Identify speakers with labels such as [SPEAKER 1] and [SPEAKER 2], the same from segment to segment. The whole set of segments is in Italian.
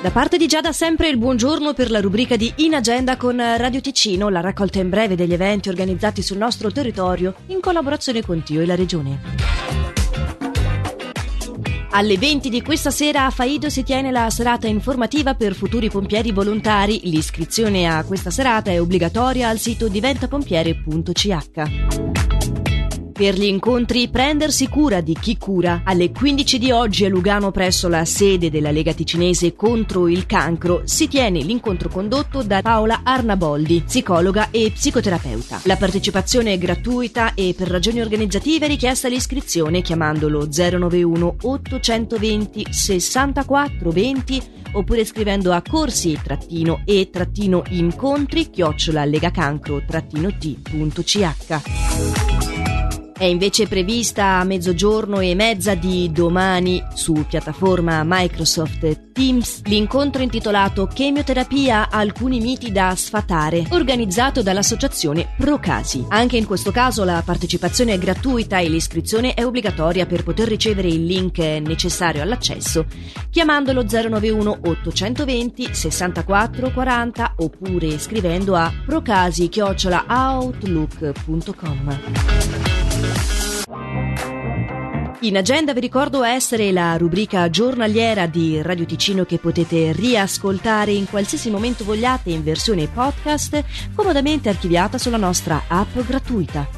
[SPEAKER 1] Da parte di Giada sempre il buongiorno per la rubrica di In Agenda con Radio Ticino, la raccolta in breve degli eventi organizzati sul nostro territorio in collaborazione con Tio e la Regione. Alle 20 di questa sera a Faido si tiene la serata informativa per futuri pompieri volontari. L'iscrizione a questa serata è obbligatoria al sito diventapompiere.ch. Per gli incontri prendersi cura di chi cura. Alle 15 di oggi a Lugano presso la sede della Lega Ticinese contro il cancro si tiene l'incontro condotto da Paola Arnaboldi, psicologa e psicoterapeuta. La partecipazione è gratuita e per ragioni organizzative è richiesta l'iscrizione chiamandolo 091 820 64 20 oppure scrivendo a corsi trattino e trattino incontri chiocciola legacancro trattino t.ch. È invece prevista a mezzogiorno e mezza di domani su piattaforma Microsoft Teams l'incontro intitolato Chemioterapia alcuni miti da sfatare, organizzato dall'associazione Procasi. Anche in questo caso la partecipazione è gratuita e l'iscrizione è obbligatoria per poter ricevere il link necessario all'accesso chiamandolo 091 820 64 40 oppure scrivendo a procasi-outlook.com. In agenda vi ricordo essere la rubrica giornaliera di Radio Ticino che potete riascoltare in qualsiasi momento vogliate in versione podcast, comodamente archiviata sulla nostra app gratuita.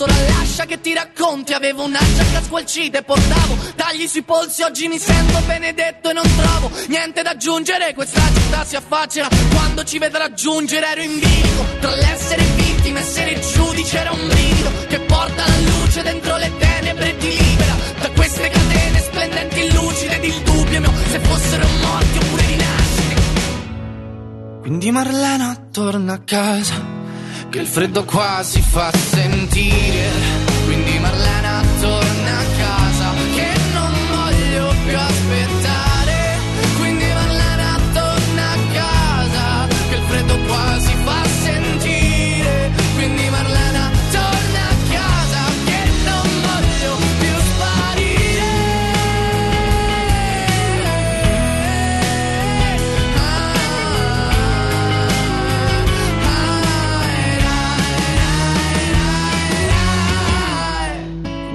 [SPEAKER 2] La lascia che ti racconti. Avevo una giacca squalcita e portavo tagli sui polsi. Oggi mi sento benedetto e non trovo niente da aggiungere. Questa città si affaccerà quando ci vedrà giungere. Ero in bilico tra l'essere vittima e essere giudice. Era un brivido che porta la luce dentro le tenebre e ti libera da queste catene splendenti, lucide ed il dubbio mio se fossero morti oppure rinasciti. Quindi Marlena torna a casa che il freddo qua si fa sentire.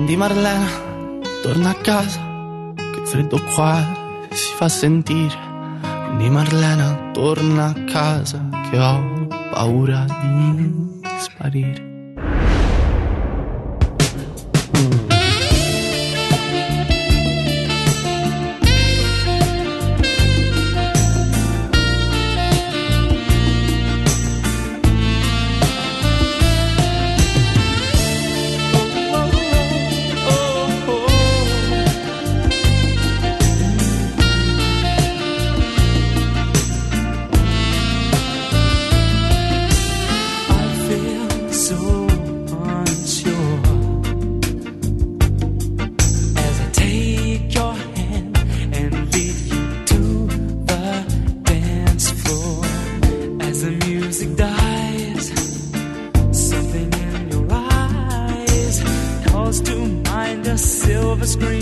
[SPEAKER 3] Di Marlena, torna a casa, che freddo qua si fa sentire. Di Marlena, torna a casa, che ho paura di sparire.
[SPEAKER 4] calls to mind a silver screen.